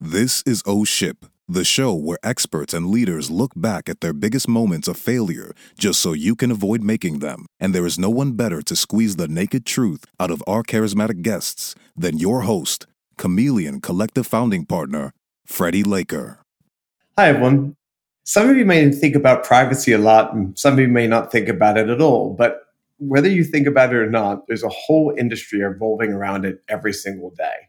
This is O Ship, the show where experts and leaders look back at their biggest moments of failure just so you can avoid making them. And there is no one better to squeeze the naked truth out of our charismatic guests than your host, Chameleon Collective founding partner, Freddie Laker. Hi, everyone. Some of you may think about privacy a lot, and some of you may not think about it at all. But whether you think about it or not, there's a whole industry evolving around it every single day.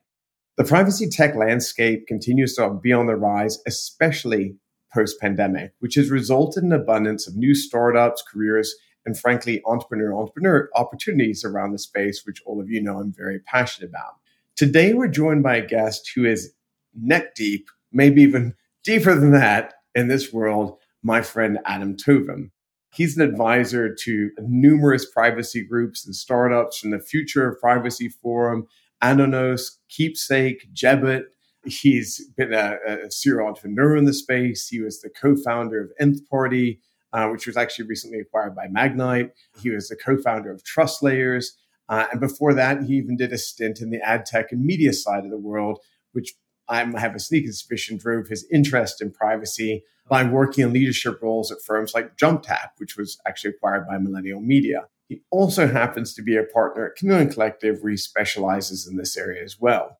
The privacy tech landscape continues to be on the rise, especially post pandemic, which has resulted in an abundance of new startups, careers, and frankly, entrepreneur entrepreneur opportunities around the space, which all of you know I'm very passionate about. Today, we're joined by a guest who is neck deep, maybe even deeper than that in this world, my friend Adam Towvim. He's an advisor to numerous privacy groups and startups from the Future of Privacy Forum Anonos, Keepsake, Jebbit. He's been a, a, serial entrepreneur in the space. He was the co-founder of Nth Party, uh, which was actually recently acquired by Magnite. He was the co-founder of TrustLayers. Uh, and before that, he even did a stint in the ad tech and media side of the world, which I have a sneaking suspicion drove his interest in privacy by working in leadership roles at firms like JumpTap, which was actually acquired by Millennial Media. He also happens to be a partner at Chameleon Collective, where he specializes in this area as well.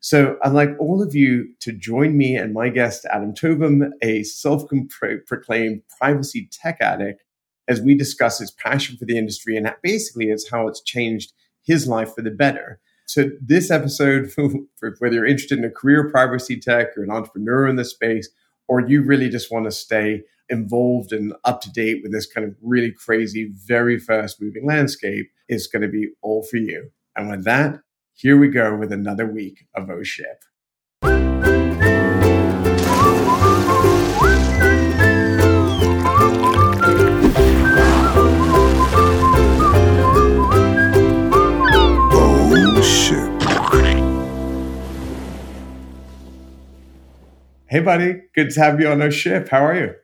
So I'd like all of you to join me and my guest, Adam Towvim, a self proclaimed privacy tech addict, as we discuss his passion for the industry and basically it's how it's changed his life for the better. So this episode, whether you're interested in a career privacy tech or an entrepreneur in the space, or you really just want to stay involved and up to date with this kind of really crazy, very fast moving landscape is going to be all for you. And with that, here we go with another week of O Ship. Hey, buddy. Good to have you on our ship. How are you?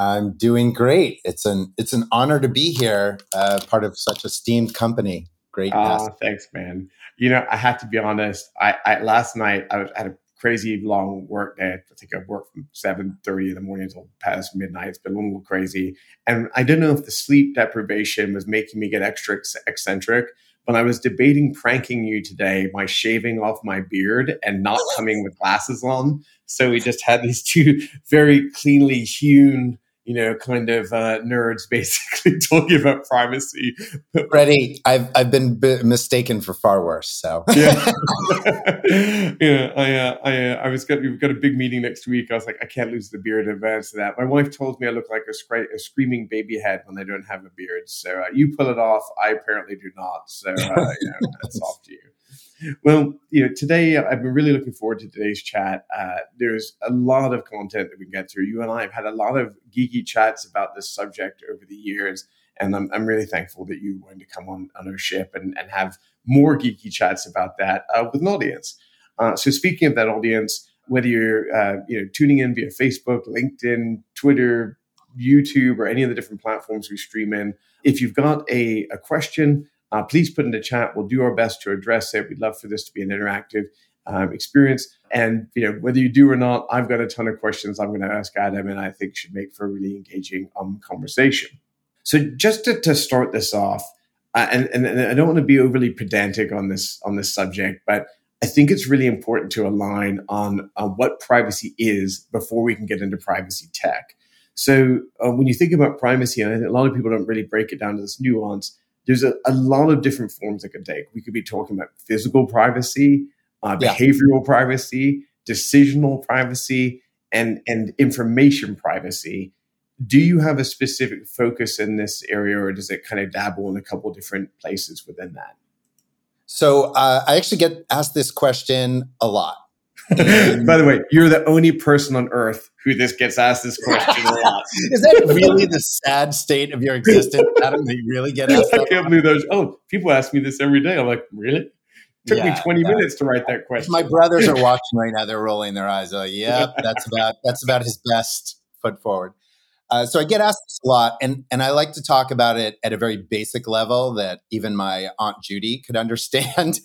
I'm doing great. It's an it's an honor to be here, uh, part of such a esteemed company. Great. Oh, thanks, man. You know, I have to be honest. I, I last night I had a crazy long work day. I think I worked from seven thirty in the morning until past midnight. It's been a little crazy, and I didn't know if the sleep deprivation was making me get extra eccentric. When I was debating pranking you today by shaving off my beard and not coming with glasses on, so we just had these two very cleanly hewn you know, kind of uh, nerds basically talking about privacy. Freddie, I've I've been b- mistaken for far worse. So yeah, yeah. I uh, I uh, I was got we've got a big meeting next week. I was like, I can't lose the beard in advance of that. My wife told me I look like a, scra- a screaming baby head when I don't have a beard. So uh, you pull it off. I apparently do not. So uh, you know, that's off to you. Well, you know, today I've been really looking forward to today's chat. Uh, there's a lot of content that we can get through. You and I have had a lot of geeky chats about this subject over the years, and I'm, I'm really thankful that you wanted to come on, on our ship and, and have more geeky chats about that uh, with an audience. Uh, so, speaking of that audience, whether you're uh, you know tuning in via Facebook, LinkedIn, Twitter, YouTube, or any of the different platforms we stream in, if you've got a, a question uh, please put in the chat. We'll do our best to address it. We'd love for this to be an interactive um, experience. And you know, whether you do or not, I've got a ton of questions I'm going to ask Adam, and I think should make for a really engaging um, conversation. So just to, to start this off, uh, and, and, I don't want to be overly pedantic on this on this subject, but I think it's really important to align on, on what privacy is before we can get into privacy tech. So uh, when you think about privacy, and I think a lot of people don't really break it down to this nuance, there's a, a lot of different forms it could take. We could be talking about physical privacy, uh, behavioral yeah. privacy, decisional privacy, and and information privacy. Do you have a specific focus in this area, or does it kind of dabble in a couple different places within that? So uh, I actually get asked this question a lot. By the way, you're the only person on earth who this gets asked this question a lot. Is that really the sad state of your existence, Adam? That you really get asked? I can't believe those. Oh, people ask me this every day. I'm like, really? It took yeah, me 20 minutes to write that question. My brothers are watching right now. They're rolling their eyes. Oh, like, yep, that's about that's about his best foot forward. Uh, so I get asked this a lot, and and I like to talk about it at a very basic level that even my aunt Judy could understand,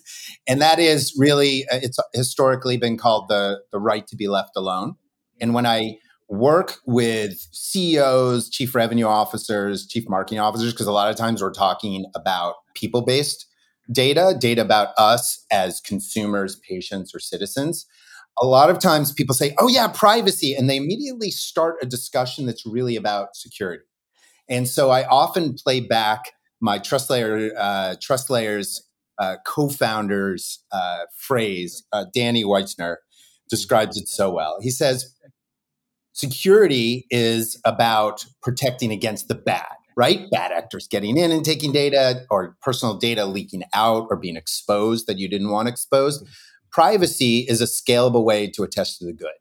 and that is really uh, it's historically been called the the right to be left alone. And when I work with CEOs, chief revenue officers, chief marketing officers, because a lot of times we're talking about people based data, data about us as consumers, patients, or citizens. A lot of times people say, oh, yeah, privacy. And they immediately start a discussion that's really about security. And so I often play back my TrustLayer, uh, TrustLayer's uh, co founder's uh, phrase. Uh, Danny Weitzner describes it so well. He says, security is about protecting against the bad, right? Bad actors getting in and taking data or personal data leaking out or being exposed that you didn't want exposed. Privacy is a scalable way to attest to the good.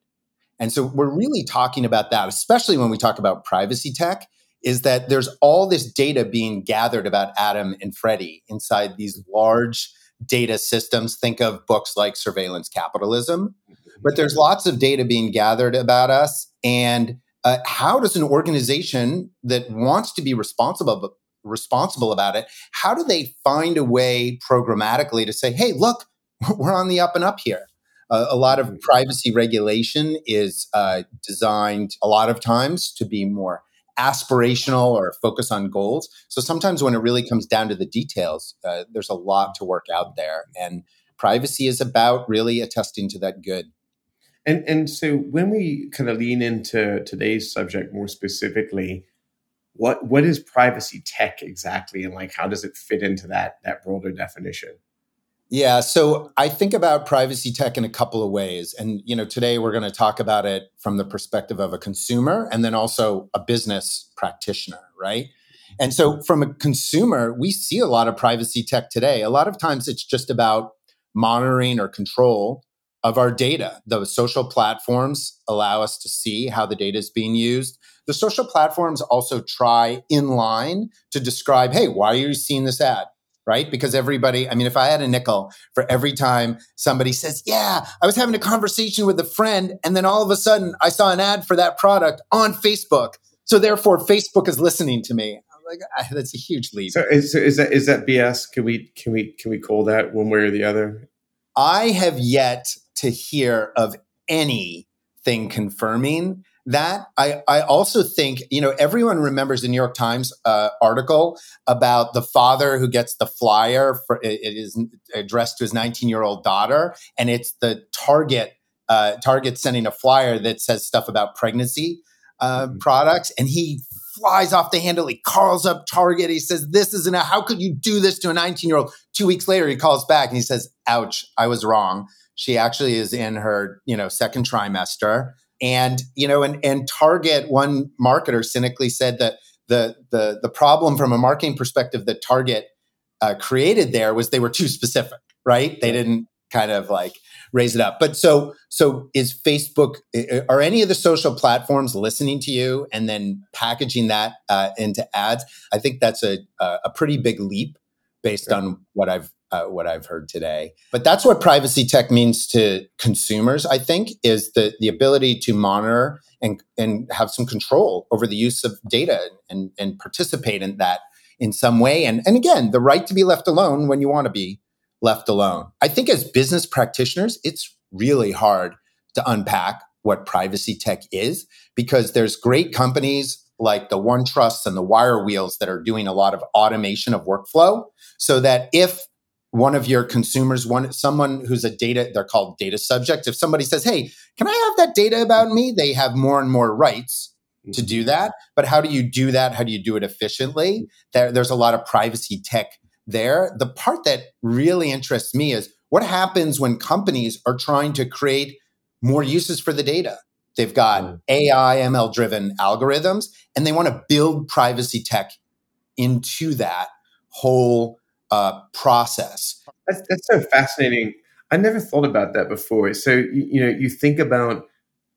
And so we're really talking about that, especially when we talk about privacy tech, is that there's all this data being gathered about Adam and Freddie inside these large data systems. Think of books like Surveillance Capitalism. But there's lots of data being gathered about us and uh, how does an organization that wants to be responsible responsible about it how do they find a way programmatically to say hey look we're on the up and up here. Uh, a lot of mm-hmm. privacy regulation is uh, designed a lot of times to be more aspirational or focus on goals. So sometimes when it really comes down to the details uh, there's a lot to work out there. And privacy is about really attesting to that good. And and so when we kind of lean into today's subject more specifically, what what is privacy tech exactly, and like how does it fit into that that broader definition? Yeah, so I think about privacy tech in a couple of ways. And you know, today we're going to talk about it from the perspective of a consumer and then also a business practitioner, right? And so from a consumer, we see a lot of privacy tech today. A lot of times it's just about monitoring or control of our data. The social platforms allow us to see how the data is being used. The social platforms also try in line to describe, hey, why are you seeing this ad? Right? Because everybody, I mean, if I had a nickel for every time somebody says, yeah, I was having a conversation with a friend, and then all of a sudden I saw an ad for that product on Facebook. So therefore, Facebook is listening to me. I'm like, ah, that's a huge leap. So is, so is that is that BS? Can we can we can we call that one way or the other? I have yet to hear of anything confirming that I, I also think you know everyone remembers the new york times uh, article about the father who gets the flyer for it is addressed to his 19 year old daughter and it's the target uh, target sending a flyer that says stuff about pregnancy uh, mm-hmm. products and he flies off the handle he calls up target he says this isn't a how could you do this to a 19 year old two weeks later he calls back and he says ouch i was wrong she actually is in her, you know, second trimester. And, you know, and, and Target, one marketer cynically said that the, the, the problem from a marketing perspective that Target uh, created there was they were too specific, right? They didn't kind of like raise it up. But so, so is Facebook, are any of the social platforms listening to you and then packaging that uh, into ads? I think that's a, a pretty big leap based on what I've uh, what I've heard today. But that's what privacy tech means to consumers. I think is the the ability to monitor and and have some control over the use of data and and participate in that in some way. And and again, the right to be left alone when you want to be left alone. I think as business practitioners, it's really hard to unpack what privacy tech is because there's great companies like the OneTrusts and the WireWheels that are doing a lot of automation of workflow so that if one of your consumers, one someone who's a data, they're called data subject. If somebody says, "Hey, can I have that data about me?" They have more and more rights to do mm-hmm. that. But how do you do that? How do you do it efficiently? There, there's a lot of privacy tech there. The part that really interests me is what happens when companies are trying to create more uses for the data. They've got. AI, ML driven algorithms, and they want to build privacy tech into that whole uh, process. That's, that's so fascinating. I never thought about that before. So you, you know, you think about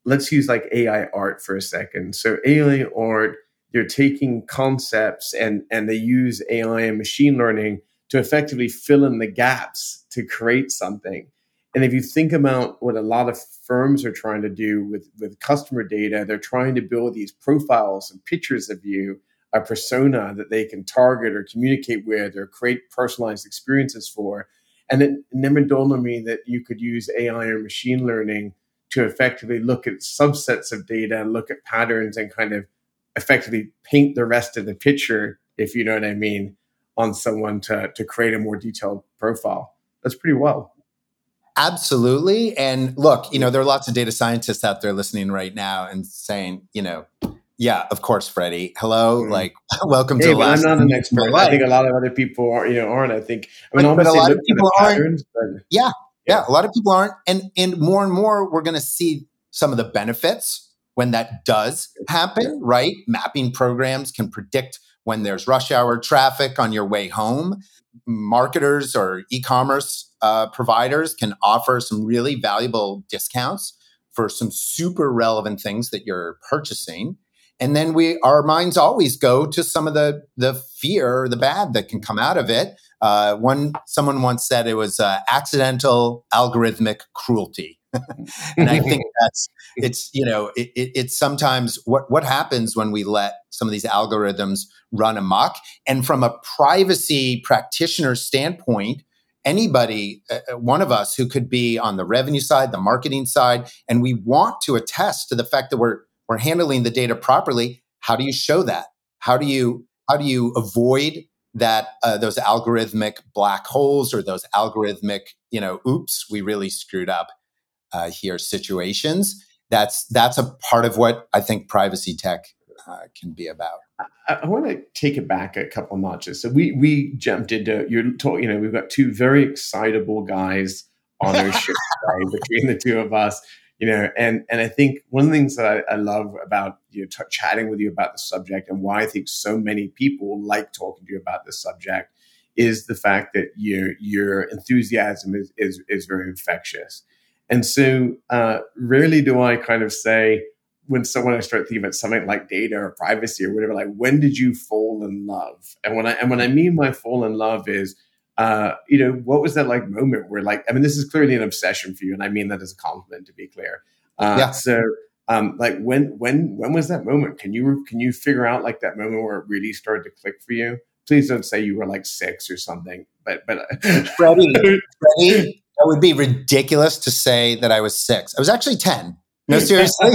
let's use like AI art for a second. So AI art, you're taking concepts and and they use AI and machine learning to effectively fill in the gaps to create something. And if you think about what a lot of firms are trying to do with, with customer data, they're trying to build these profiles and pictures of you, a persona that they can target or communicate with or create personalized experiences for. And it never dawned on me that you could use AI or machine learning to effectively look at subsets of data, and look at patterns, and kind of effectively paint the rest of the picture, if you know what I mean, on someone to, to create a more detailed profile. That's pretty well. Absolutely. And look, you know, there are lots of data scientists out there listening right now and saying, you know, yeah, of course, Freddie. Hello, mm-hmm. like welcome hey, to the last. I'm not an expert. I think a lot of other people are, you know, aren't. I think. I mean, but, but a lot of people aren't. But, yeah, yeah, a lot of people aren't, and and more and more, we're going to see some of the benefits when that does happen. Right, mapping programs can predict when there's rush hour traffic on your way home. Marketers or e-commerce uh, providers can offer some really valuable discounts for some super relevant things that you're purchasing. And then we our minds always go to some of the the fear or the bad that can come out of it. Uh, one someone once said it was uh, accidental algorithmic cruelty and i think that's it's you know it, it, it's sometimes what what happens when we let some of these algorithms run amok. And from a privacy practitioner standpoint anybody uh, uh, one of us who could be on the revenue side the marketing side and we want to attest to the fact that we're we're handling the data properly how do you show that? How do you how do you avoid that uh, those algorithmic black holes or those algorithmic you know oops we really screwed up uh, here situations that's that's a part of what i think privacy tech uh, can be about I, I want to take it back a couple notches. So we we jumped into you're talking. You know, we've got two very excitable guys on our ship between the two of us you know and and i think one of the things that i, I love about you know, t- chatting with you about the subject and why i think so many people like talking to you about this subject is the fact that your your enthusiasm is is, is very infectious and so uh, rarely do i kind of say when someone I start thinking about something like data or privacy or whatever, like when did you fall in love? And when I and when I mean my fall in love is uh, you know, what was that like moment where like, I mean, this is clearly an obsession for you, and I mean that as a compliment to be clear. Uh, yeah. So, um, like when when when was that moment? Can you can you figure out like that moment where it really started to click for you? Please don't say you were like six or something. But but Freddie, Freddie, that would be ridiculous to say that I was six. I was actually ten. No, seriously.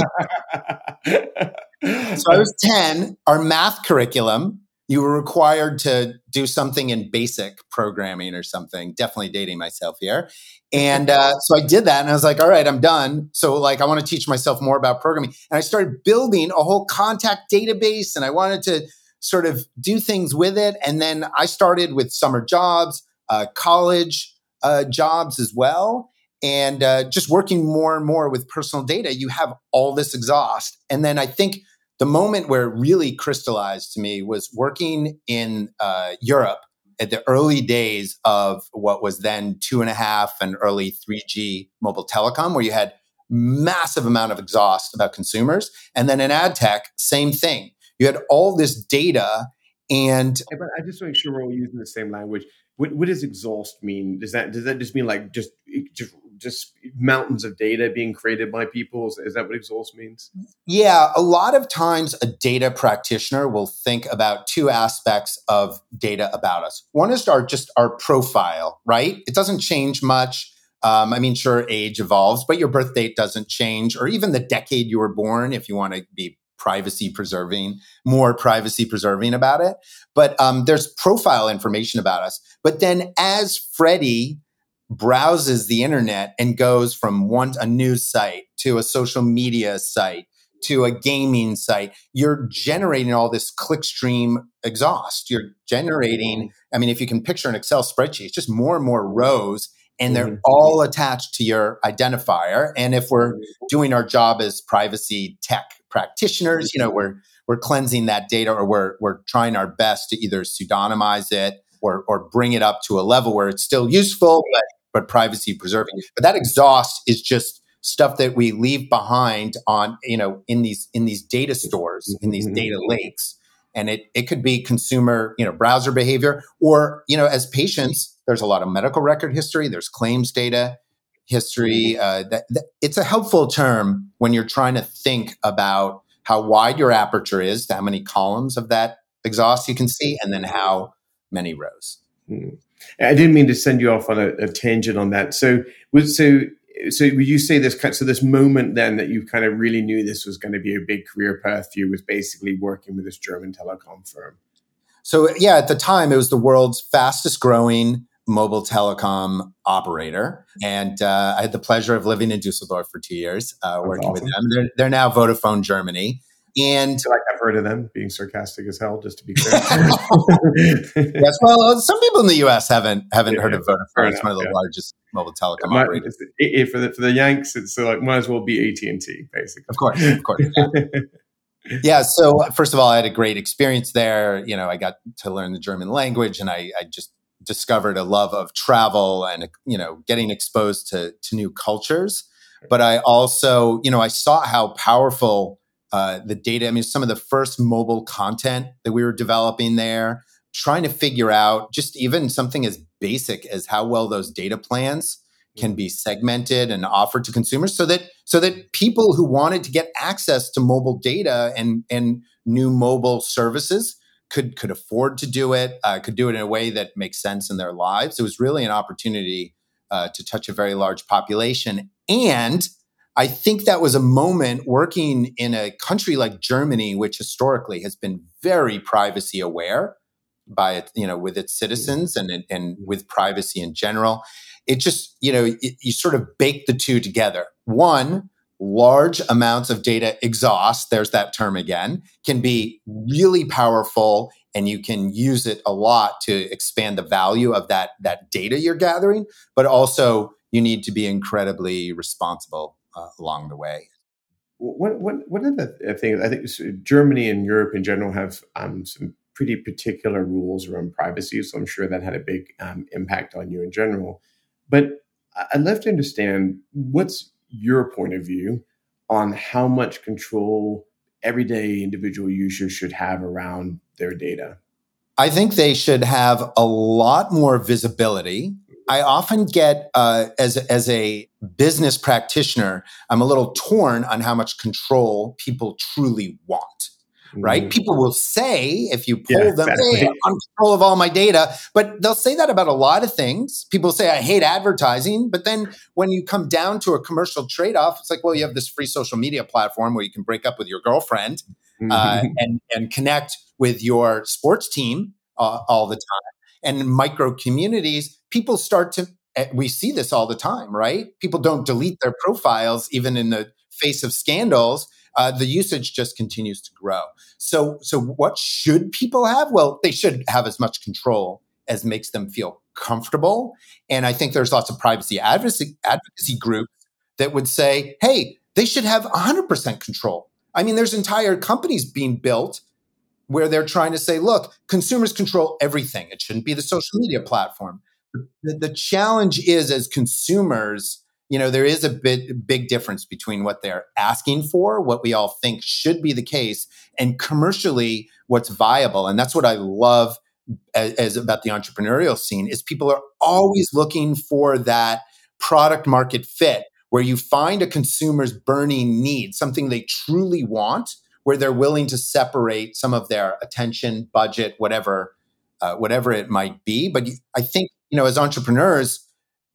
so I was ten. Our math curriculum you were required to do something in basic programming or something. Definitely dating myself here. And uh, so I did that and I was like, all right, I'm done. So, like, I want to teach myself more about programming. And I started building a whole contact database and I wanted to sort of do things with it. And then I started with summer jobs, uh, college uh, jobs as well. And uh, just working more and more with personal data, you have all this exhaust. And then I think the moment where it really crystallized to me was working in uh, Europe at the early days of what was then two and a half and early 3G mobile telecom, where you had massive amount of exhaust about consumers. And then in ad tech, same thing. You had all this data and but I just want to make sure we're all using the same language. What, what does exhaust mean? Does that does that just mean like just just just mountains of data being created by people? Is, is that what exhaust means? Yeah, a lot of times a data practitioner will think about two aspects of data about us. One is our just our profile, right? It doesn't change much. Um, I mean, sure, age evolves, but your birth date doesn't change, or even the decade you were born, if you want to be privacy preserving, more privacy preserving about it. But um, there's profile information about us. But then as Freddie browses the internet and goes from one a news site to a social media site to a gaming site you're generating all this clickstream exhaust you're generating i mean if you can picture an excel spreadsheet it's just more and more rows and they're mm-hmm. all attached to your identifier and if we're mm-hmm. doing our job as privacy tech practitioners you know we're we're cleansing that data or we're we're trying our best to either pseudonymize it or or bring it up to a level where it's still useful but but privacy preserving. But that exhaust is just stuff that we leave behind on, you know, in these in these data stores, in these mm-hmm. data lakes. And it it could be consumer, you know, browser behavior, or, you know, as patients, there's a lot of medical record history, there's claims data. History. Uh, that, that, it's a helpful term when you're trying to think about how wide your aperture is, how many columns of that exhaust you can see, and then how many rows. Hmm. I didn't mean to send you off on a, a tangent on that. So, so, so would you say this? So, this moment then that you kind of really knew this was going to be a big career path for you was basically working with this German telecom firm. So, yeah, at the time, it was the world's fastest growing mobile telecom operator. And uh, I had the pleasure of living in Dusseldorf for two years, uh, working awesome. with them. They're, they're, now Vodafone Germany. And like I've heard of them being sarcastic as hell, just to be clear. yes, well, some people in the U.S. haven't haven't yeah, heard of Vodafone. It's one of the yeah. largest mobile telecom operators. It, for the for the Yanks, it's like might as well be AT and T, basically. Of course, of course. Yeah. yeah. So first of all, I had a great experience there. You know, I got to learn the German language, and I, I just discovered a love of travel and you know getting exposed to to new cultures. But I also, you know, I saw how powerful uh, the data. I mean, some of the first mobile content that we were developing there, trying to figure out just even something as basic as how well those data plans can be segmented and offered to consumers so that so that people who wanted to get access to mobile data and and new mobile services could could afford to do it uh, could do it in a way that makes sense in their lives it was really an opportunity uh, to touch a very large population and I think that was a moment working in a country like Germany, which historically has been very privacy aware by it, you know, with its citizens and, and with privacy in general. It just, you know, it, you sort of bake the two together. One, large amounts of data exhaust, there's that term again, can be really powerful and you can use it a lot to expand the value of that, that data you're gathering, but also you need to be incredibly responsible uh, along the way. One, one, one of the things I think Germany and Europe in general have um, some pretty particular rules around privacy, so I'm sure that had a big um, impact on you in general. But I'd love to understand what's your point of view on how much control everyday individual users should have around their data. I think they should have a lot more visibility I often get uh, as as a business practitioner, I'm a little torn on how much control people truly want. Right? Mm. People will say if you pull yeah, them, exactly. hey, I'm control of all my data, but they'll say that about a lot of things. People say I hate advertising, but then when you come down to a commercial trade off, it's like, well, you have this free social media platform where you can break up with your girlfriend uh, mm-hmm. uh, and and connect with your sports team uh, all the time and micro communities, people start to, eh, we see this all the time, right? People don't delete their profiles even in the face of scandals. Uh, the usage just continues to grow. So, so what should people have? Well, they should have as much control as makes them feel comfortable. And I think there's lots of privacy advocacy, advocacy groups that would say, hey, they should have 100% control. I mean, there's entire companies being built where they're trying to say, look, consumers control everything. It shouldn't be the social media platform. The, the challenge is as consumers, you know, there is a bit big difference between what they're asking for, what we all think should be the case, and commercially what's viable. And that's what I love as, as about the entrepreneurial scene is people are always looking for that product market fit where you find a consumer's burning need, something they truly want, where they're willing to separate some of their attention, budget, whatever, uh, whatever it might be. But I think you know, as entrepreneurs,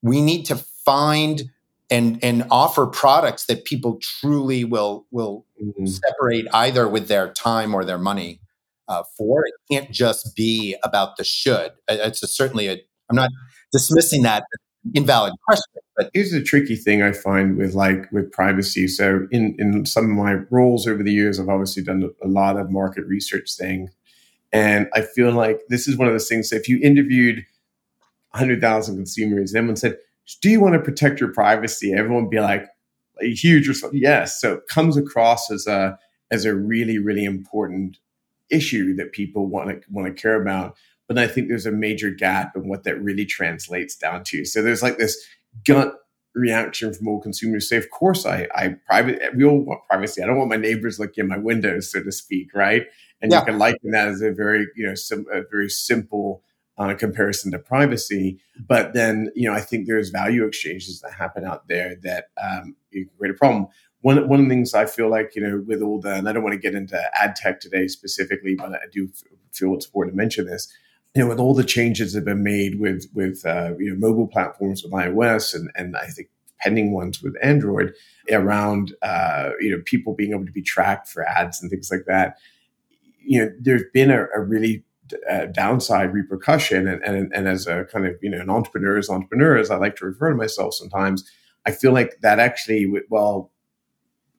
we need to find and and offer products that people truly will will mm-hmm. separate either with their time or their money uh, for. It can't just be about the should. It's a, certainly a. I'm not dismissing that invalid question. But here's the tricky thing I find with like with privacy. So in in some of my roles over the years, I've obviously done a lot of market research thing, and I feel like this is one of those things. So if you interviewed 100,000 consumers, and everyone said, "Do you want to protect your privacy?" Everyone be like, "A huge response, yes." So it comes across as a as a really really important issue that people want to want to care about but I think there's a major gap in what that really translates down to. So there's like this gut reaction from all consumers say, of course, I, I private, we all want privacy. I don't want my neighbors looking at my windows, so to speak, right? And yeah. you can liken that as a very, you know, sim, a very simple a comparison to privacy. But then, you know, I think there's value exchanges that happen out there that um, create a problem. One, one of the things I feel like, you know, with all the, and I don't want to get into ad tech today specifically, but I do feel it's important to mention this. You know, with all the changes that have been made with with uh, you know mobile platforms with iOS and and I think pending ones with Android around uh, you know people being able to be tracked for ads and things like that. You know, there's been a, a really uh, downside repercussion, and, and and as a kind of you know an entrepreneur, as entrepreneur, as I like to refer to myself sometimes, I feel like that actually, well,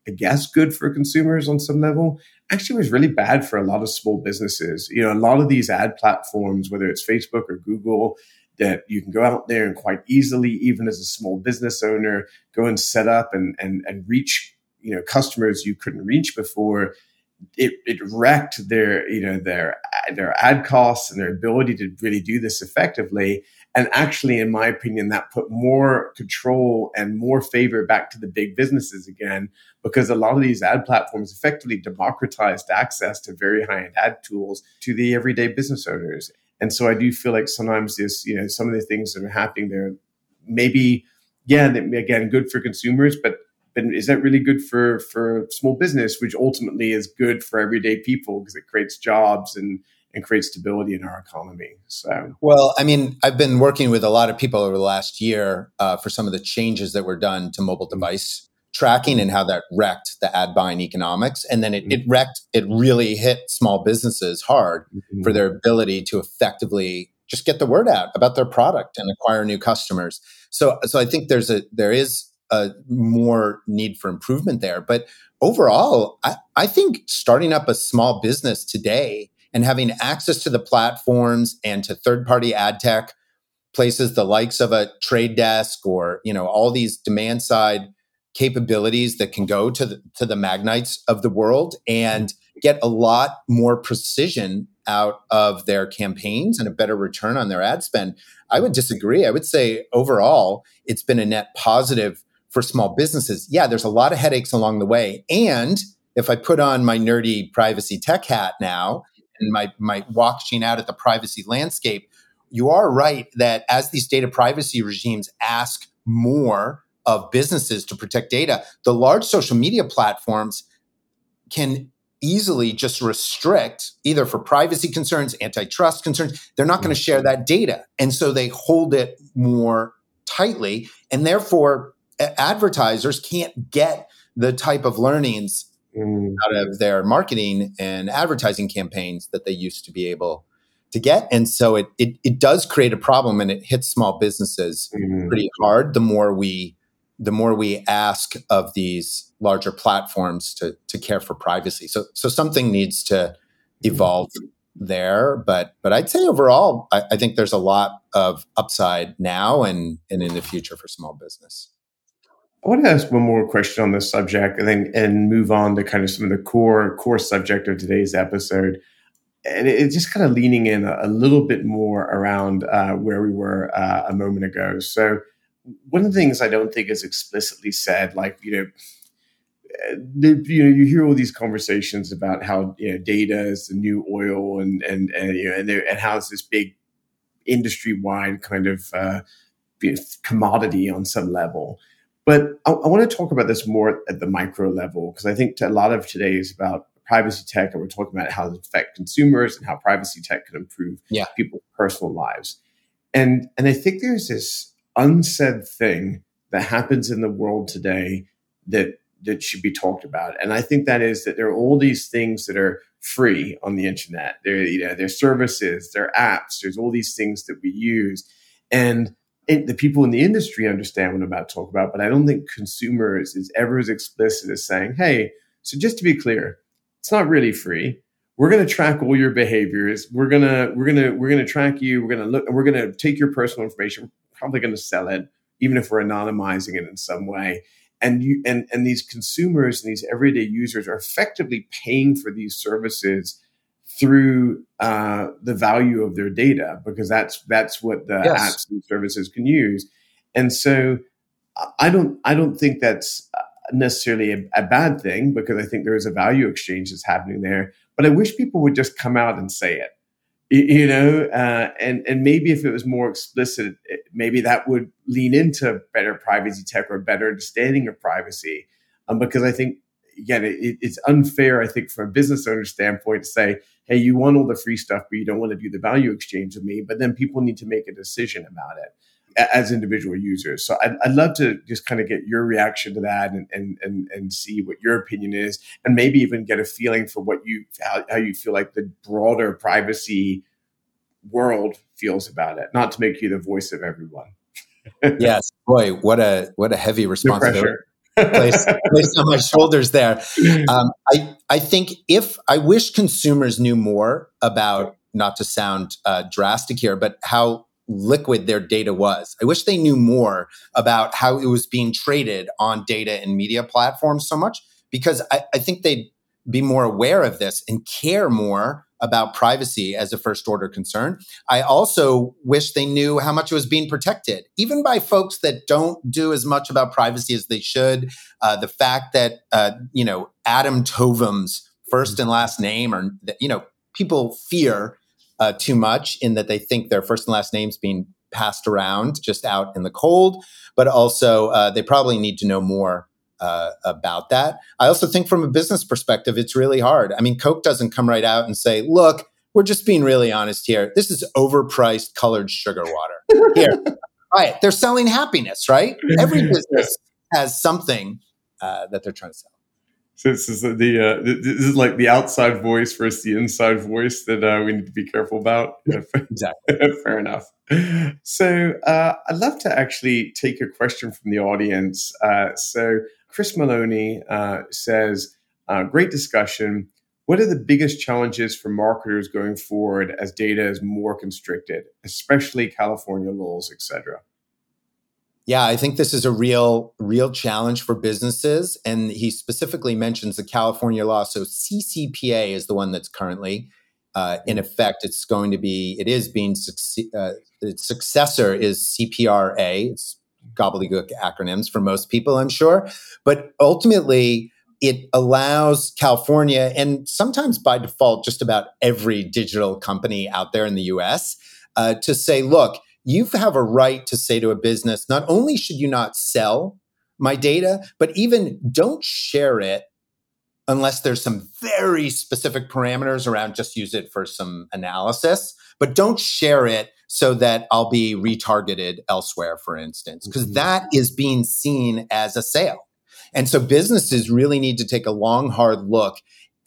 I guess good for consumers on some level, actually was really bad for a lot of small businesses. You know, a lot of these ad platforms, whether it's Facebook or Google, that you can go out there and quite easily, even as a small business owner, go and set up and and and reach you know customers you couldn't reach before. It, it wrecked their you know their their ad costs and their ability to really do this effectively. And actually, in my opinion, that put more control and more favor back to the big businesses again, because a lot of these ad platforms effectively democratized access to very high end ad tools to the everyday business owners. And so I do feel like sometimes this, you know, some of the things that are happening there, maybe, yeah, again, good for consumers, but but is that really good for for small business, which ultimately is good for everyday people because it creates jobs and and creates stability in our economy. So, well, I mean, I've been working with a lot of people over the last year uh, for some of the changes that were done to mobile mm-hmm. device tracking and how that wrecked the ad buying economics. And then it, mm-hmm. it wrecked, it really hit small businesses hard mm-hmm. for their ability to effectively just get the word out about their product and acquire new customers. So, so I think there's a, there is more need for improvement there. But overall, I, I think starting up a small business today and having access to the platforms and to third party ad tech places the likes of a trade desk or you know all these demand side capabilities that can go to the, to the Magnites of the world and get a lot more precision out of their campaigns and a better return on their ad spend. I would disagree. I would say overall, it's been a net positive for small businesses. Yeah, there's a lot of headaches along the way. And if I put on my nerdy privacy tech hat now and my, my watching out at the privacy landscape, you are right that as these data privacy regimes ask more of businesses to protect data, the large social media platforms can easily just restrict either for privacy concerns, antitrust concerns. They're not going to mm. share that data. And so they hold it more tightly. And therefore, advertisers can't get the type of learnings mm. out of their marketing and advertising campaigns that they used to be able to get. And so it, it, it does create a problem and it hits small businesses mm. pretty hard the more we the more we ask of these larger platforms to to care for privacy. So so something needs to evolve there. But but I'd say overall, I, I think there's a lot of upside now and and in the future for small business. I want to ask one more question on this subject and then and move on to kind of some of the core core subject of today's episode. And it's just kind of leaning in a, little bit more around uh, where we were uh, a moment ago. So one of the things I don't think is explicitly said, like you know, the, you know, you hear all these conversations about how you know data is the new oil, and and and you know, and, and how it's this big industry wide kind of uh, commodity on some level. But I, I want to talk about this more at the micro level because I think a lot of today is about privacy tech, and we're talking about how it affects consumers and how privacy tech can improve yeah. people's personal lives. And and I think there's this unsaid thing that happens in the world today that that should be talked about. And I think that is that there are all these things that are free on the internet. There, you know, there's services, there are apps, there's all these things that we use. And the people in the industry understand what I'm about to talk about, but I don't think consumers is ever as explicit as saying, hey, so just to be clear, it's not really free. We're going to track all your behaviors. We're going to, we're going to, we're going to track you. We're going to look, and we're going to take your personal information We're probably going to sell it, even if we're anonymizing it in some way. And you and and these consumers and these everyday users are effectively paying for these services through uh, the value of their data because that's that's what the yes. apps and services can use. And so I don't I don't think that's necessarily a, a, bad thing because I think there is a value exchange that's happening there. But I wish people would just come out and say it you know uh, and and maybe if it was more explicit maybe that would lean into better privacy tech or better understanding of privacy um, because i think again it, it's unfair i think from a business owner standpoint to say hey you want all the free stuff but you don't want to do the value exchange with me but then people need to make a decision about it as individual users. So I'd, I'd, love to just kind of get your reaction to that and, and, and, and see what your opinion is, and maybe even get a feeling for what you, how, how you feel like the broader privacy world feels about it, not to make you the voice of everyone. yes. Boy, what a, what a heavy responsibility. Placed, placed on my shoulders there. Um, I, I think if I wish consumers knew more about, not to sound uh, drastic here, but how liquid their data was. I wish they knew more about how it was being traded on data and media platforms so much because I, I think they'd be more aware of this and care more about privacy as a first order concern. I also wish they knew how much it was being protected, even by folks that don't do as much about privacy as they should. Uh, the fact that, uh, you know, Adam Towvim's first and last name, or, you know, people fear uh, too much in that they think their first and last names being passed around just out in the cold, but also uh, they probably need to know more uh, about that. I also think from a business perspective, it's really hard. I mean, Coke doesn't come right out and say, look, we're just being really honest here. This is overpriced colored sugar water. Here, right? They're selling happiness, right? Every business has something uh, that they're trying to sell. So this is the uh, this is like the outside voice versus the inside voice that uh, we need to be careful about. exactly. Fair enough. So uh, I'd love to actually take a question from the audience. Uh, so Chris Maloney uh, says, uh, "Great discussion. What are the biggest challenges for marketers going forward as data is more constricted, especially California laws, etc." Yeah, I think this is a real, real challenge for businesses. And he specifically mentions the California law. So CCPA is the one that's currently uh, in effect. It's going to be, it is being, uh, its successor is CPRA. It's gobbledygook acronyms for most people, I'm sure. But ultimately, it allows California and sometimes by default, just about every digital company out there in the US uh, to say, look, you have a right to say to a business, not only should you not sell my data, but even don't share it unless there's some very specific parameters around just use it for some analysis, but don't share it so that I'll be retargeted elsewhere, for instance, because mm-hmm. is being seen as a sale. And so businesses really need to take a long, hard look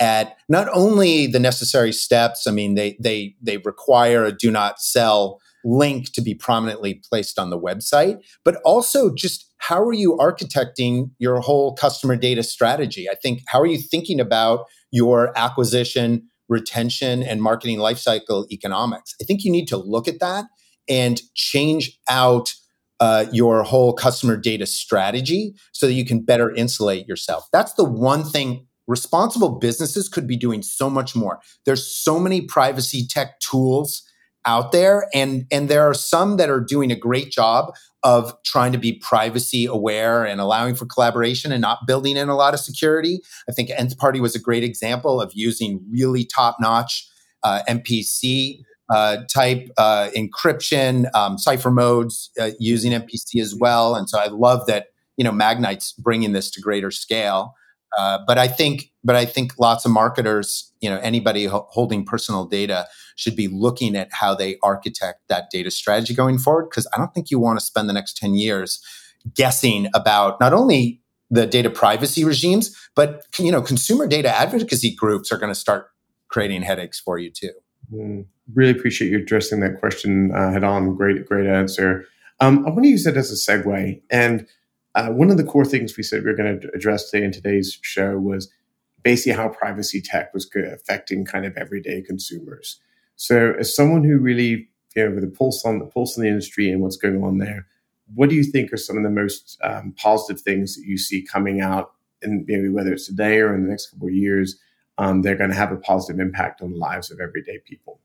at not only the necessary steps. I mean, they they they require a do not sell link to be prominently placed on the website, but also just how are you architecting your whole customer data strategy? I think how are you thinking about your acquisition, retention, and marketing lifecycle economics? I think you need to look at that and change out uh, your whole customer data strategy so that you can better insulate yourself. That's the one thing responsible businesses could be doing so much more. There's so many privacy tech tools out there. And and there are some that are doing a great job of trying to be privacy aware and allowing for collaboration and not building in a lot of security. I think nth party was a great example of using really top notch uh, mpc uh, type uh, encryption um, cipher modes uh, using mpc as well. And so i love that you know magnite's bringing this to greater scale. Uh, but I think, but I think lots of marketers, you know, anybody ho- holding personal data should be looking at how they architect that data strategy going forward. Because I don't think you want to spend the next ten years guessing about not only the data privacy regimes, but you know, consumer data advocacy groups are going to start creating headaches for you too. Mm, really appreciate you addressing that question uh, head on. Great, great answer. Um, I want to use that as a segue and uh, one of the core things we said we are going to address today in today's show was basically how privacy tech was affecting kind of everyday consumers. So, as someone who really, you know, with a pulse on the pulse on the industry and what's going on there, what do you think are some of the most um, positive things that you see coming out, and maybe whether it's today or in the next couple of years, um, they're going to have a positive impact on the lives of everyday people?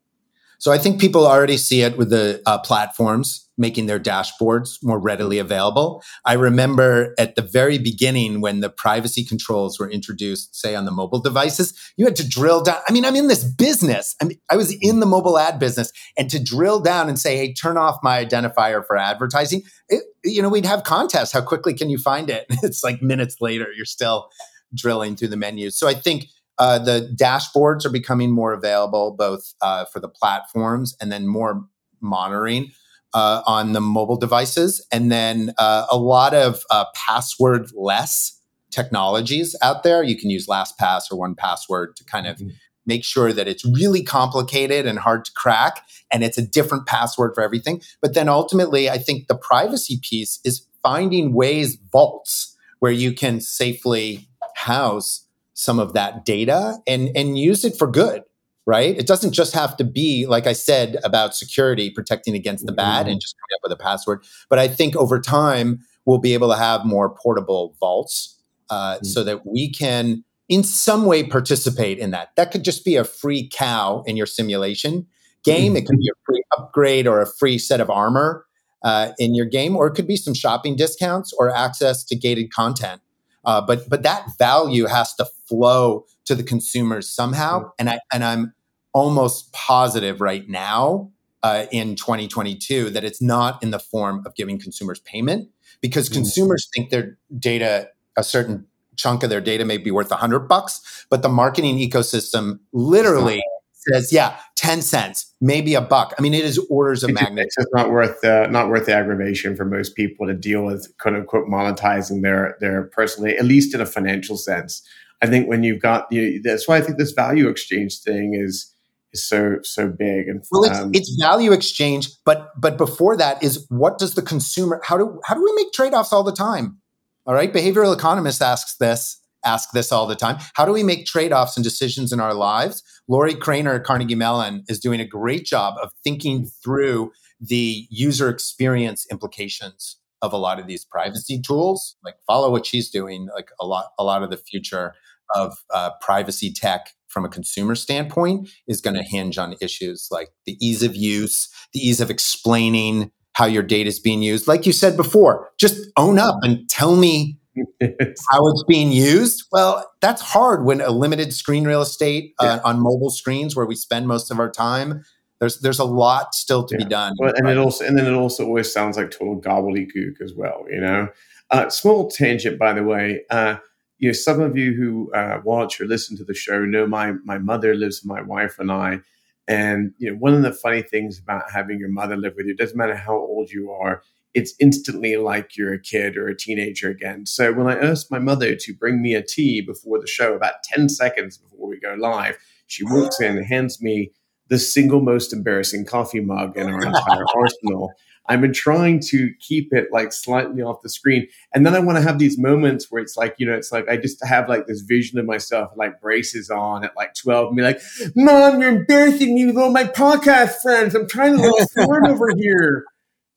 So I think people already see it with the uh, platforms making their dashboards more readily available. I remember at the very beginning when the privacy controls were introduced, say on the mobile devices, you had to drill down. I mean, I'm in this business. I mean, I was in the mobile ad business and to drill down and say, Hey, turn off my identifier for advertising. It, you know, we'd have contests. How quickly can you find it? It's like minutes later, you're still drilling through the menus. So I think uh, the dashboards are becoming more available both uh, for the platforms and then more monitoring uh, on the mobile devices. And then uh, a lot of uh, password less technologies out there. You can use LastPass or 1Password to kind of mm-hmm. make sure that it's really complicated and hard to crack. And it's a different password for everything. But then ultimately, I think the privacy piece is finding ways, vaults, where you can safely house some of that data and, and use it for good, right? It doesn't just have to be, like I said, about security, protecting against the bad mm-hmm. and just coming up with a password. But I think over time, we'll be able to have more portable vaults uh, mm-hmm. so that we can, in some way, participate in that. That could just be a free cow in your simulation game. Mm-hmm. It could be a free upgrade or a free set of armor uh, in your game, or it could be some shopping discounts or access to gated content. Uh, but but that value has to flow to the consumers somehow, mm-hmm. and I and I'm almost positive right now uh, in 2022 that it's not in the form of giving consumers payment because mm-hmm. consumers think their data a certain chunk of their data may be worth 100 bucks but the marketing ecosystem literally says yeah 10 cents maybe a buck. I mean it is orders of magnitude. it's just not worth the not worth the aggravation for most people to deal with quote unquote monetizing their their personally at least in a financial sense. I think when you've got you that's why i think this value exchange thing is is so so big and well it's, um, it's value exchange but but before that is what does the consumer how do how do we make trade-offs all the time? All right behavioral economists asks this ask this all the time how do we make trade-offs and decisions in our lives Lorrie Cranor at Carnegie Mellon is doing a great job of thinking through the user experience implications of a lot of these privacy tools. Like follow what she's doing. Like a lot, a lot of the future of uh, privacy tech from a consumer standpoint is going to hinge on issues like the ease of use, the ease of explaining how your data is being used. Like you said before, just own up and tell me how it's being used. Well, that's hard when a limited screen real estate uh, on mobile screens where we spend most of our time. There's there's a lot still to yeah. be done. Well, and it also and then it also always sounds like total gobbledygook as well. You know, uh, small tangent by the way. Uh, you know, some of you who uh, watch or listen to the show know my my mother lives with my wife and I. And you know, one of the funny things about having your mother live with you doesn't matter how old you are it's instantly like you're a kid or a teenager again. So when I asked my mother to bring me a tea before the show, about 10 seconds before we go live, she walks in and hands me the single most embarrassing coffee mug in our entire arsenal. I've been trying to keep it like slightly off the screen. And then I want to have these moments where it's like, you know, it's like I just have like this vision of myself like braces on at like 12 and be like, Mom, you're embarrassing me with all my podcast friends. I'm trying to look smart over here.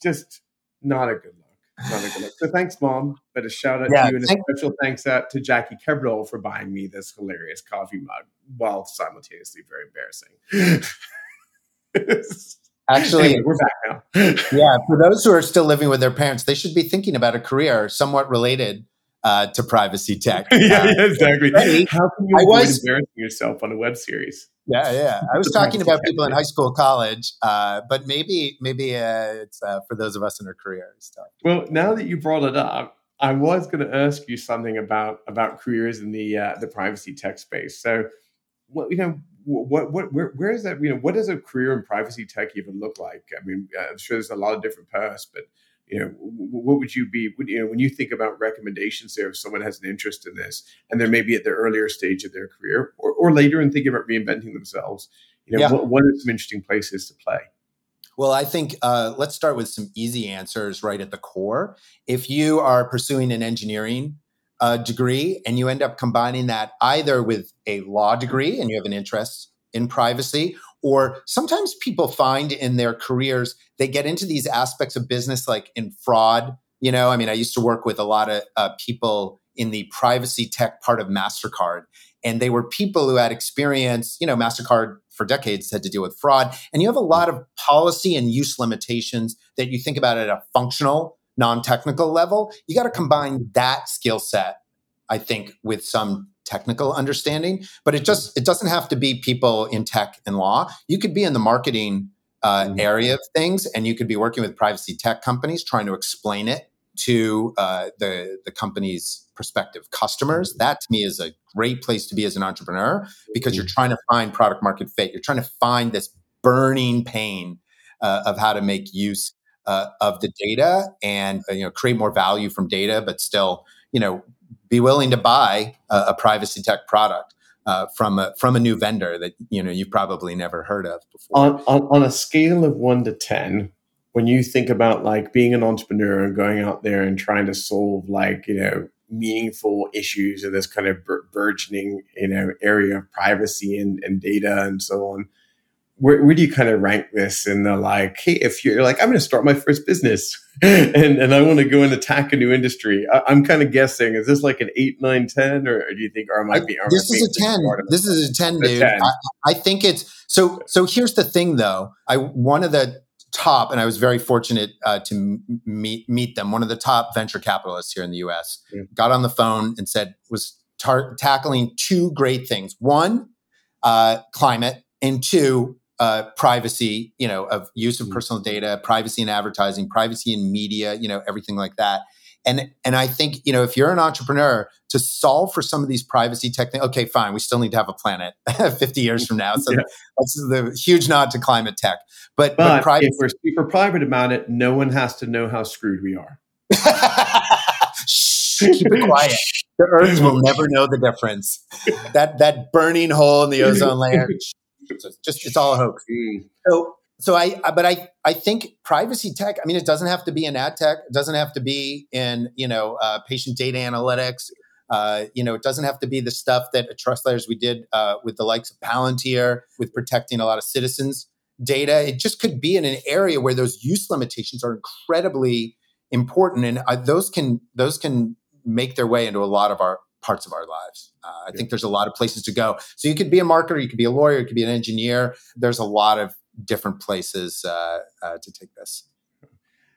Just not a good look. Not a good look. So thanks, mom. But a shout out yeah, to you and a special thanks out to Jackie Kebrel for buying me this hilarious coffee mug while simultaneously very embarrassing. Actually, anyway, we're back now. Yeah, for those who are still living with their parents, they should be thinking about a career somewhat related uh, to privacy tech. yeah, uh, yeah, exactly. How can you I avoid was, embarrassing yourself on a web series? Yeah, yeah. I was talking about people in high school, college, uh, but maybe maybe uh, it's uh, for those of us in our careers. Well, now that you brought it up, I was going to ask you something about about careers in the uh, the privacy tech space. So, what you know, what what where, where is that? You know, what does a career in privacy tech even look like? I mean, I'm sure there's a lot of different paths, but you know, what would you be, you know, when you think about recommendations there, if someone has an interest in this and they're maybe at the earlier stage of their career or, or later and thinking about reinventing themselves, you know, yeah. what, what are some interesting places to play? Well, I think uh, let's start with some easy answers right at the core. If you are pursuing an engineering uh, degree and you end up combining that either with a law degree and you have an interest in privacy, or sometimes people find in their careers they get into these aspects of business like in fraud you know i mean i used to work with a lot of uh, people in the privacy tech part of mastercard and they were people who had experience you know mastercard for decades had to deal with fraud. And you have a lot of policy and use limitations that you think about at a functional, non technical level. You got to combine that skill set, I think, with some technical understanding. But it just it doesn't have to be people in tech and law. You could be in the marketing uh, mm-hmm. area of things, and you could be working with privacy tech companies trying to explain it to uh, the the company's prospective customers. Mm-hmm. That to me is a great place to be as an entrepreneur because you're mm-hmm. trying to find product market fit. You're trying to find this burning pain uh, of how to make use uh, of the data and uh, you know create more value from data, but still you know be willing to buy a, a privacy tech product. Uh, from a from a new vendor that you know you've probably never heard of before. On, on, on a scale of one to ten, when you think about like being an entrepreneur and going out there and trying to solve like you know meaningful issues in this kind of burgeoning you know area of privacy and, and data and so on where, where do you kind of rank this in the like hey if you're like i'm going to start my first business and, and i want to go and attack a new industry I, am kind of guessing is this like an 8 9 10 or, do you think or am i being this is a 10 this is a 10 dude 10. I, I think it's so so here's the thing though i one of the top, and I was very fortunate uh, to meet meet them. One of the top venture capitalists here in the U.S. Yeah. got on the phone and said was tar- tackling two great things: one, uh, climate, and two, uh, privacy. You know, of use of mm-hmm. personal data, privacy in advertising, privacy in media. You know, everything like that. And and I think you know if you're an entrepreneur to solve for some of these privacy techniques, okay, fine, we still need to have a planet 50 years from now. So yeah. that's the huge nod to climate tech. But, but, but privacy, if we're super private about it, no one has to know how screwed we are. Shh, keep it quiet. The Earth will never know the difference. That that burning hole in the ozone layer. Just it's all a hoax. Mm. So so I, but I, I think privacy tech. I mean, it doesn't have to be in ad tech. It doesn't have to be in you know uh, patient data analytics. Uh, you know, it doesn't have to be the stuff that at TrustLayers we did uh, with the likes of Palantir with protecting a lot of citizens' data. It just could be in an area where those use limitations are incredibly important, and uh, those can those can make their way into a lot of our parts of our lives. Uh, I think there's a lot of places to go. So you could be a marketer, you could be a lawyer, you could be an engineer. There's a lot of different places uh, uh, to take this.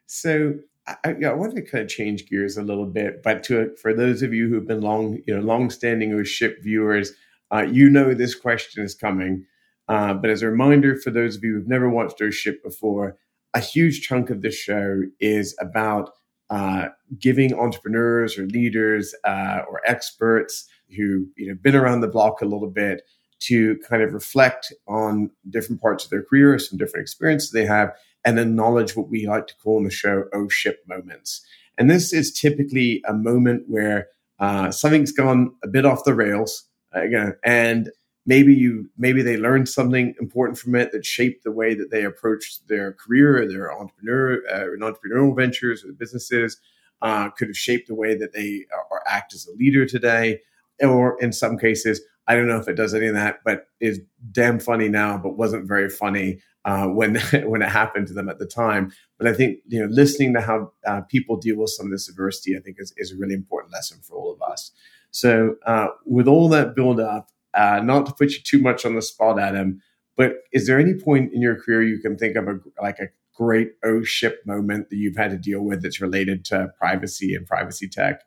So I, I, wanted to kind of change gears a little bit, but to for those of you who've been long, you know, long-standing or ship viewers, uh, you know this question is coming. Uh, but as a reminder for those of you who've never watched our ship before, a huge chunk of this show is about uh, giving entrepreneurs or leaders uh, or experts who you know been around the block a little bit to kind of reflect on different parts of their career, some different experiences they have, and then knowledge what we like to call in the show "oh ship" moments. And this is typically a moment where uh, something's gone a bit off the rails, again, and maybe you maybe they learned something important from it that shaped the way that they approach their career or their entrepreneur uh, entrepreneurial ventures or businesses. Uh, could have shaped the way that they are, are act as a leader today, or in some cases I don't know if it does any of that, but is damn funny now, but wasn't very funny uh, when when it happened to them at the time. But I think you know, listening to how uh, people deal with some of this adversity, I think is, is a really important lesson for all of us. So, uh, with all that build up, uh, not to put you too much on the spot, Adam, but is there any point in your career you can think of a like a great oh ship moment that you've had to deal with that's related to privacy and privacy tech?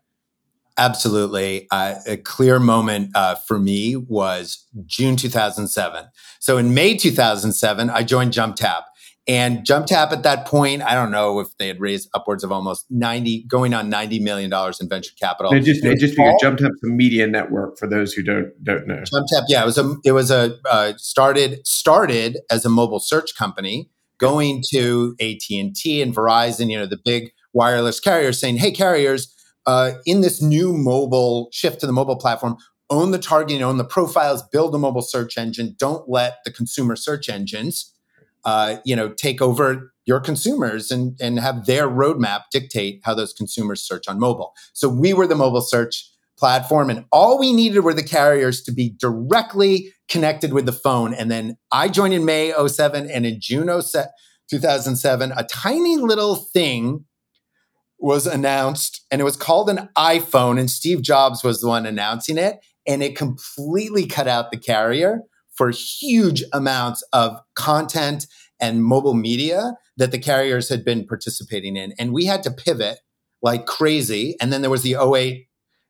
Absolutely. Uh, a clear moment uh, for me was June 2007. So in May 2007, I joined JumpTap. And JumpTap at that point, I don't know if they had raised upwards of almost 90, going on $90 million in venture capital. And just, and just because JumpTap's a media network for those who don't, don't know. JumpTap, yeah, it was a, it was a, uh, started, started as a mobile search company going to AT&T and Verizon, you know, the big wireless carriers saying, hey, carriers, uh, in this new mobile shift to the mobile platform, own the targeting, own the profiles, build a mobile search engine. Don't let the consumer search engines, uh, you know, take over your consumers and and have their roadmap dictate how those consumers search on mobile. So we were the mobile search platform, and all we needed were the carriers to be directly connected with the phone. And then I joined in May 07, and in June 2007, a tiny little thing was announced and it was called an iPhone and Steve Jobs was the one announcing it and it completely cut out the carrier for huge amounts of content and mobile media that the carriers had been participating in. And we had to pivot like crazy. And then there was the 08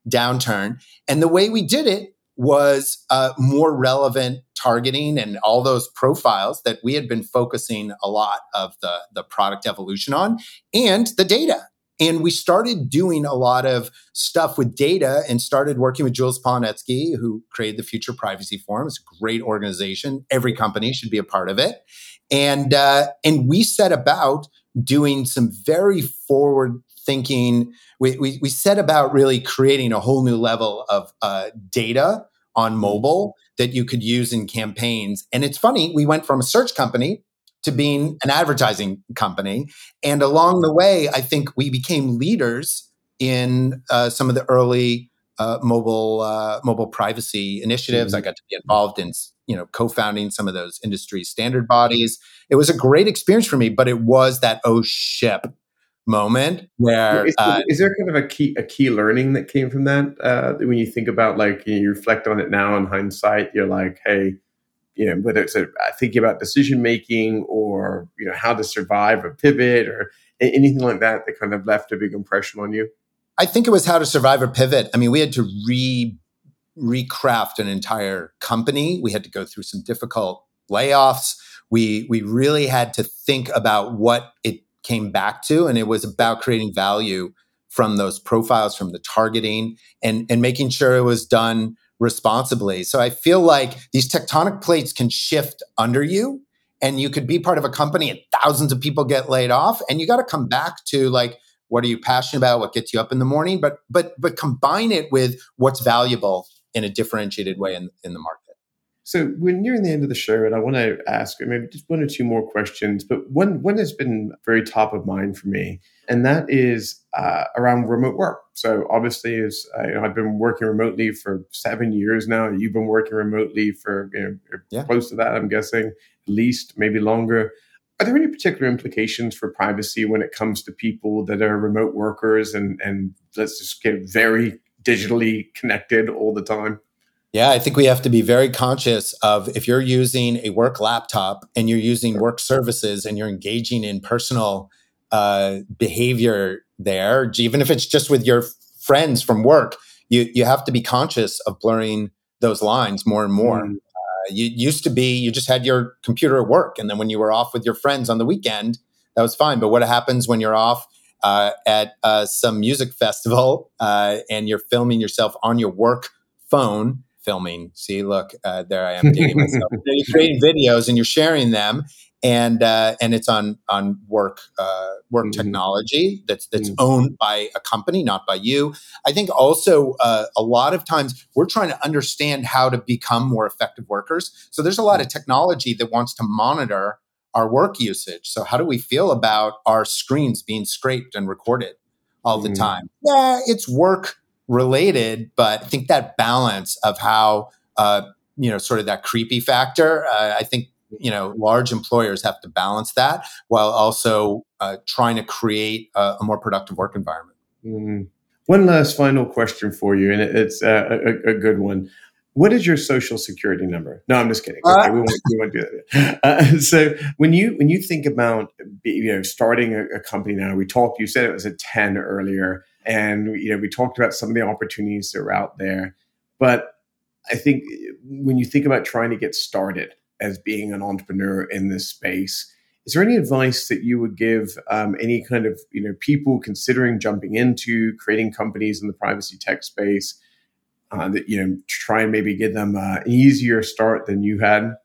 downturn. And the way we did it was uh, more relevant targeting and all those profiles that we had been focusing a lot of the, the product evolution on and the data. And we started doing a lot of stuff with data and started working with Jules Polonetsky, who created the Future Privacy Forum. It's a great organization. Every company should be a part of it. And, uh, and we set about doing some very forward thinking. We, we, we, set about really creating a whole new level of uh, data on mobile that you could use in campaigns. And it's funny, we went from a search company to being an advertising company. And along the way, I think we became leaders in uh, some of the early uh, mobile uh, mobile privacy initiatives. Mm-hmm. I got to be involved in you know co-founding some of those industry standard bodies. It was a great experience for me, but it was that oh ship moment where is, uh, is, there kind of a key a key learning that came from that uh, when you think about like you, reflect on it now in hindsight you're like hey you know whether it's a, thinking about decision making or you know how to survive a pivot or anything like that that kind of left a big impression on you? I think it was how to survive a pivot. I mean we had to re recraft an entire company. We had to go through some difficult layoffs. We we really had to think about what it came back to. And it was about creating value from those profiles, from the targeting, and, and making sure it was done responsibly. So I feel like these tectonic plates can shift under you and you could be part of a company and thousands of people get laid off and you got to come back to like what are you passionate about what gets you up in the morning but but but combine it with what's valuable in a differentiated way in, in the market so we're nearing the end of the show, and I want to ask maybe just one or two more questions. But one one has been very top of mind for me, and that is uh, around remote work. So obviously, as uh, you know, I've been working remotely for seven years now. You've been working remotely for you know, yeah. close to that, I'm guessing, at least maybe longer. Are there any particular implications for privacy when it comes to people that are remote workers and and let's just get very digitally connected all the time? Yeah, I think we have to be very conscious of if you're using a work laptop and you're using work services and you're engaging in personal uh, behavior there, even if it's just with your friends from work, you you have to be conscious of blurring those lines more and more. Mm. Uh, you used to be you just had your computer at work, and then when you were off with your friends on the weekend, that was fine. But what happens when you're off uh, at uh, some music festival uh, and you're filming yourself on your work phone? Filming. See, look, uh, there I am dating myself. you're creating videos and you're sharing them, and uh, and it's on on work uh, work mm-hmm. technology that's that's mm-hmm. owned by a company, not by you. I think also uh, a lot of times we're trying to understand how to become more effective workers. So there's a lot of technology that wants to monitor our work usage. So how do we feel about our screens being scraped and recorded all the mm-hmm. time? Yeah, it's work related, but I think that balance of how, uh, you know, sort of that creepy factor, uh, I think, you know, large employers have to balance that while also uh, trying to create a, a, more productive work environment. Mm. One last final question for you, and it's uh, a, a, good one. What is your social security number? No, I'm just kidding. Okay, uh, we, won't, we won't do that. Uh, so when you when you think about you know starting a, a company now, we talked. You said it was a ten earlier and you know we talked about some of the opportunities that are out there. But i think when you think about trying to get started as being an entrepreneur in this space is there any advice that you would give um, any kind of you know people considering jumping into creating companies in the privacy tech space uh, that you know try and maybe give them uh, an easier start than you had?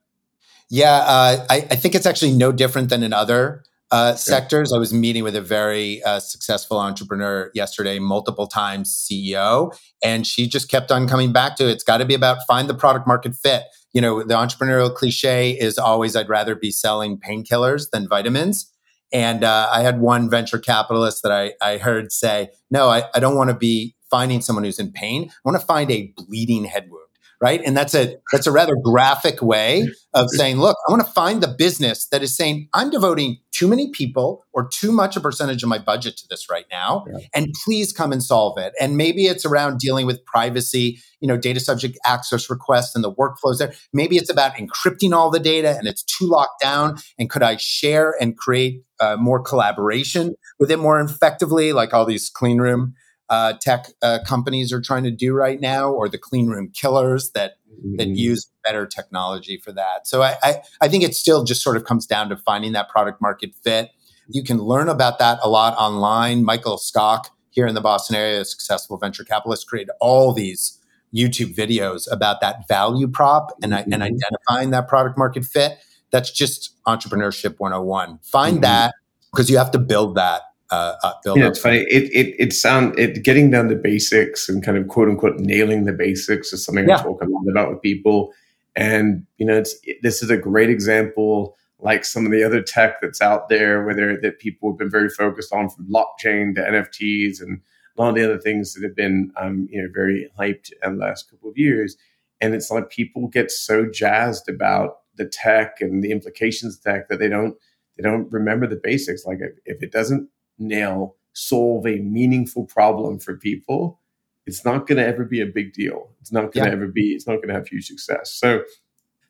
Yeah uh, I, I, think it's actually no different than in other uh, sectors. I was meeting with a very uh, successful entrepreneur yesterday, multiple times CEO, and she just kept on coming back to it. It's got to be about find the product market fit. You know, the entrepreneurial cliche is always I'd rather be selling painkillers than vitamins. And uh, I had one venture capitalist that I, I heard say, no, I, I don't want to be finding someone who's in pain. I want to find a bleeding head wound right? And that's a that's a rather graphic way of saying, look, I want to find the business that is saying, I'm devoting too many people or too much a percentage of my budget to this right now, yeah. and please come and solve it. And maybe it's around dealing with privacy, you know, data subject access requests and the workflows there. Maybe it's about encrypting all the data and it's too locked down. And could I share and create uh, more collaboration with it more effectively, like all these clean room uh, tech uh, companies are trying to do right now, or the clean room killers that mm-hmm. that use better technology for that. So I, I, I think it still just sort of comes down to finding that product market fit. You can learn about that a lot online. Michael Skok here in the Boston area, a successful venture capitalist, created all these YouTube videos about that value prop and, mm-hmm. and identifying that product market fit. That's just entrepreneurship 101. Find mm-hmm. that because you have to build that uh, uh, build yeah, it's funny. It it it sound it getting down to basics and kind of quote unquote nailing the basics is something yeah. I talk a lot about with people. And you know, it's it, this is a great example, like some of the other tech that's out there, where that people have been very focused on, from blockchain to NFTs and a lot of the other things that have been, um, you know, very hyped in the last couple of years. And it's like people get so jazzed about the tech and the implications of tech that they don't they don't remember the basics. Like if it doesn't nail, solve a meaningful problem for people, it's not going to ever be a big deal. It's not going to yeah. ever be, it's not going to have huge success. So,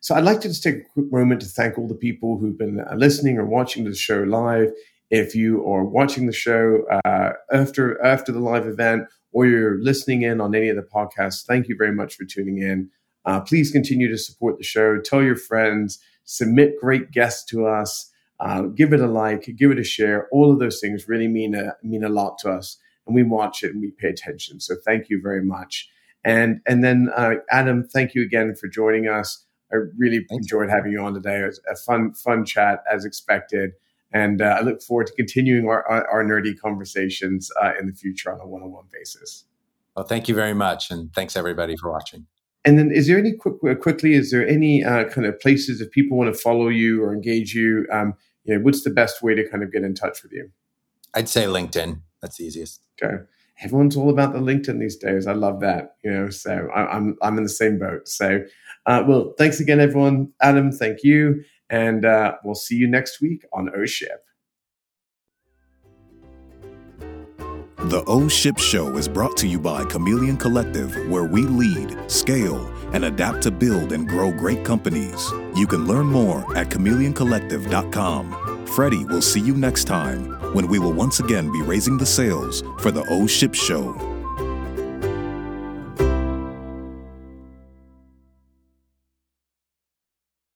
so I'd like to just take a quick moment to thank all the people who've been uh, listening or watching the show live. If you are watching the show uh, after after the live event, or you're listening in on any of the podcasts, thank you very much for tuning in. Uh, please continue to support the show. Tell your friends. Submit great guests to us. Uh, give it a like, give it a share. All of those things really mean a, mean a lot to us, and we watch it and we pay attention. So thank you very much. And and then uh, Adam, thank you again for joining us. I really Thanks. enjoyed having you on today. It was a fun fun chat as expected, and uh, I look forward to continuing our our, our nerdy conversations uh, in the future on a one on one basis. Well, thank you very much, and thanks everybody for watching. And then, is there any quick, quickly? Is there any uh, kind of places if people want to follow you or engage you? Um, you know, what's the best way to kind of get in touch with you? I'd say LinkedIn. That's the easiest. Okay. Everyone's all about the LinkedIn these days. I love that. You know, so I, I'm I'm in the same boat. So, uh, well, thanks again, everyone. Adam, thank you, and uh, we'll see you next week on O Ship. The O Ship Show is brought to you by Chameleon Collective, where we lead, scale, and adapt to build and grow great companies. You can learn more at chameleoncollective.com. Freddie will see you next time when we will once again be raising the sails for the O Ship Show.